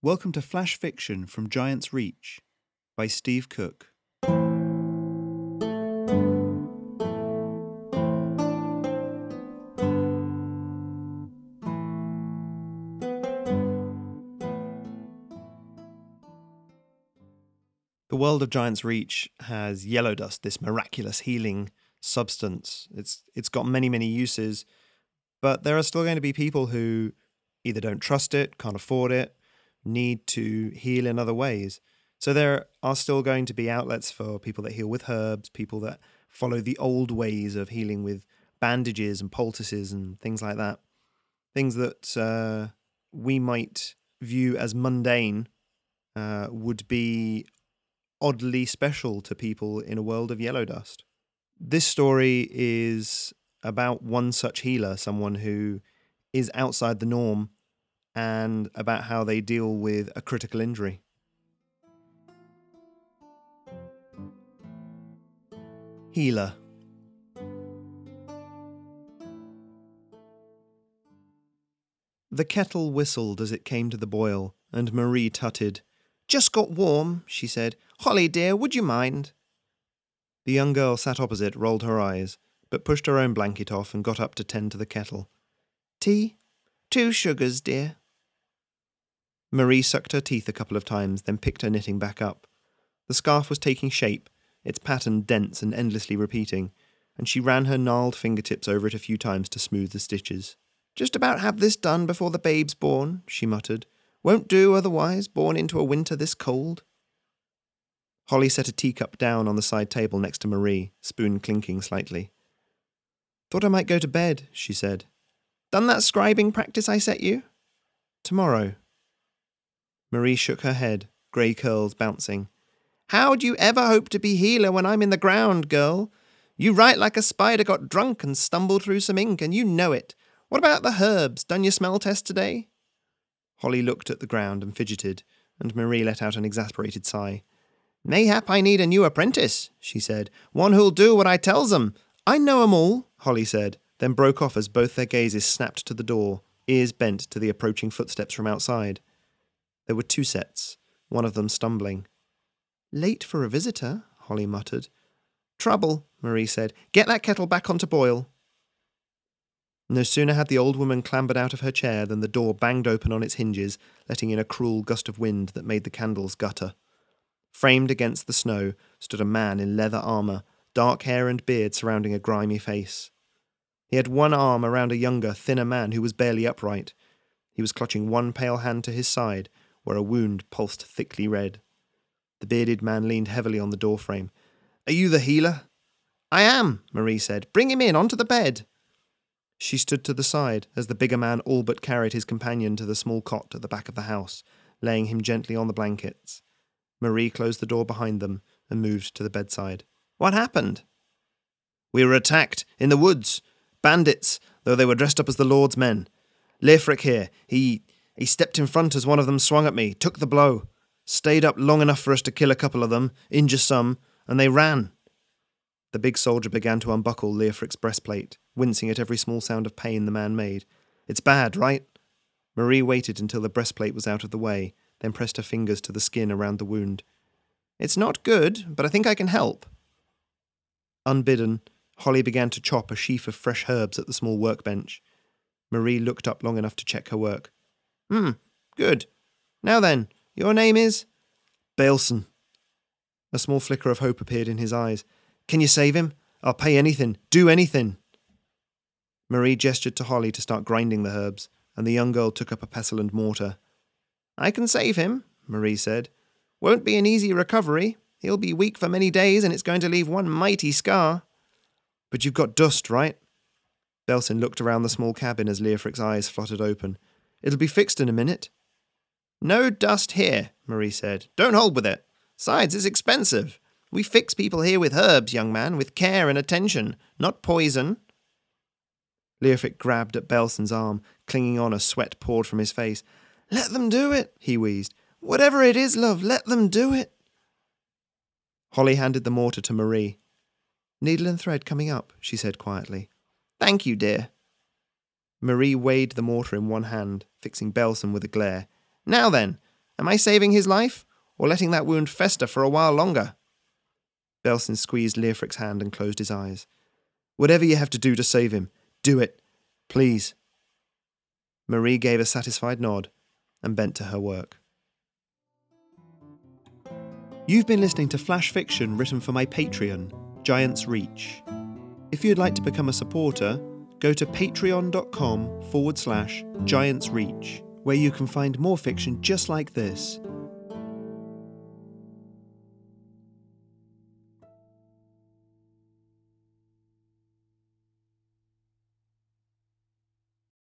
Welcome to Flash Fiction from Giant's Reach by Steve Cook. The world of Giant's Reach has yellow dust, this miraculous healing substance. It's it's got many, many uses, but there are still going to be people who either don't trust it, can't afford it, need to heal in other ways. So there are still going to be outlets for people that heal with herbs, people that follow the old ways of healing with bandages and poultices and things like that. Things that uh, we might view as mundane uh, would be oddly special to people in a world of yellow dust. This story is about one such healer, someone who is outside the norm, and about how they deal with a critical injury. Healer. The kettle whistled as it came to the boil, and Marie tutted. Just got warm, she said. Holly, dear, would you mind? The young girl sat opposite rolled her eyes, but pushed her own blanket off and got up to tend to the kettle. Tea? Two sugars, dear. Marie sucked her teeth a couple of times, then picked her knitting back up. The scarf was taking shape, its pattern dense and endlessly repeating, and she ran her gnarled fingertips over it a few times to smooth the stitches. Just about have this done before the babe's born, she muttered. Won't do otherwise, born into a winter this cold. Holly set a teacup down on the side table next to Marie, spoon clinking slightly. Thought I might go to bed, she said. Done that scribing practice I set you? Tomorrow. Marie shook her head, grey curls bouncing. How'd you ever hope to be healer when I'm in the ground, girl? You write like a spider got drunk and stumbled through some ink, and you know it. What about the herbs? Done your smell test today? Holly looked at the ground and fidgeted, and Marie let out an exasperated sigh. Mayhap I need a new apprentice, she said. One who'll do what I tells 'em. I know 'em all, Holly said, then broke off as both their gazes snapped to the door, ears bent to the approaching footsteps from outside. There were two sets, one of them stumbling. Late for a visitor, Holly muttered. Trouble, Marie said. Get that kettle back on to boil. No sooner had the old woman clambered out of her chair than the door banged open on its hinges, letting in a cruel gust of wind that made the candles gutter. Framed against the snow stood a man in leather armour, dark hair and beard surrounding a grimy face. He had one arm around a younger, thinner man who was barely upright. He was clutching one pale hand to his side, where a wound pulsed thickly red. The bearded man leaned heavily on the doorframe. Are you the healer? I am, Marie said. Bring him in, onto the bed. She stood to the side as the bigger man all but carried his companion to the small cot at the back of the house, laying him gently on the blankets. Marie closed the door behind them and moved to the bedside. What happened? We were attacked in the woods. Bandits, though they were dressed up as the Lord's men. Leofric here, he he stepped in front as one of them swung at me, took the blow, stayed up long enough for us to kill a couple of them, injure some, and they ran. The big soldier began to unbuckle Leofric's breastplate, wincing at every small sound of pain the man made. It's bad, right? Marie waited until the breastplate was out of the way, then pressed her fingers to the skin around the wound. It's not good, but I think I can help. Unbidden, Holly began to chop a sheaf of fresh herbs at the small workbench. Marie looked up long enough to check her work. Hmm, good. Now then, your name is? Belson. A small flicker of hope appeared in his eyes. Can you save him? I'll pay anything, do anything. Marie gestured to Holly to start grinding the herbs, and the young girl took up a pestle and mortar. I can save him, Marie said. Won't be an easy recovery. He'll be weak for many days, and it's going to leave one mighty scar. But you've got dust, right? Belson looked around the small cabin as Leofric's eyes fluttered open. It'll be fixed in a minute. No dust here, Marie said. Don't hold with it. Sides, it's expensive. We fix people here with herbs, young man, with care and attention, not poison. Leofric grabbed at Belson's arm, clinging on as sweat poured from his face. Let them do it, he wheezed. Whatever it is, love, let them do it. Holly handed the mortar to Marie. Needle and thread coming up, she said quietly. Thank you, dear. Marie weighed the mortar in one hand, fixing Belson with a glare. Now then, Am I saving his life, or letting that wound fester for a while longer? Belson squeezed Leofric's hand and closed his eyes. Whatever you have to do to save him, do it. Please. Marie gave a satisfied nod and bent to her work. You've been listening to flash fiction written for my Patreon, Giant's Reach. If you'd like to become a supporter, go to patreon.com forward slash giantsreach, where you can find more fiction just like this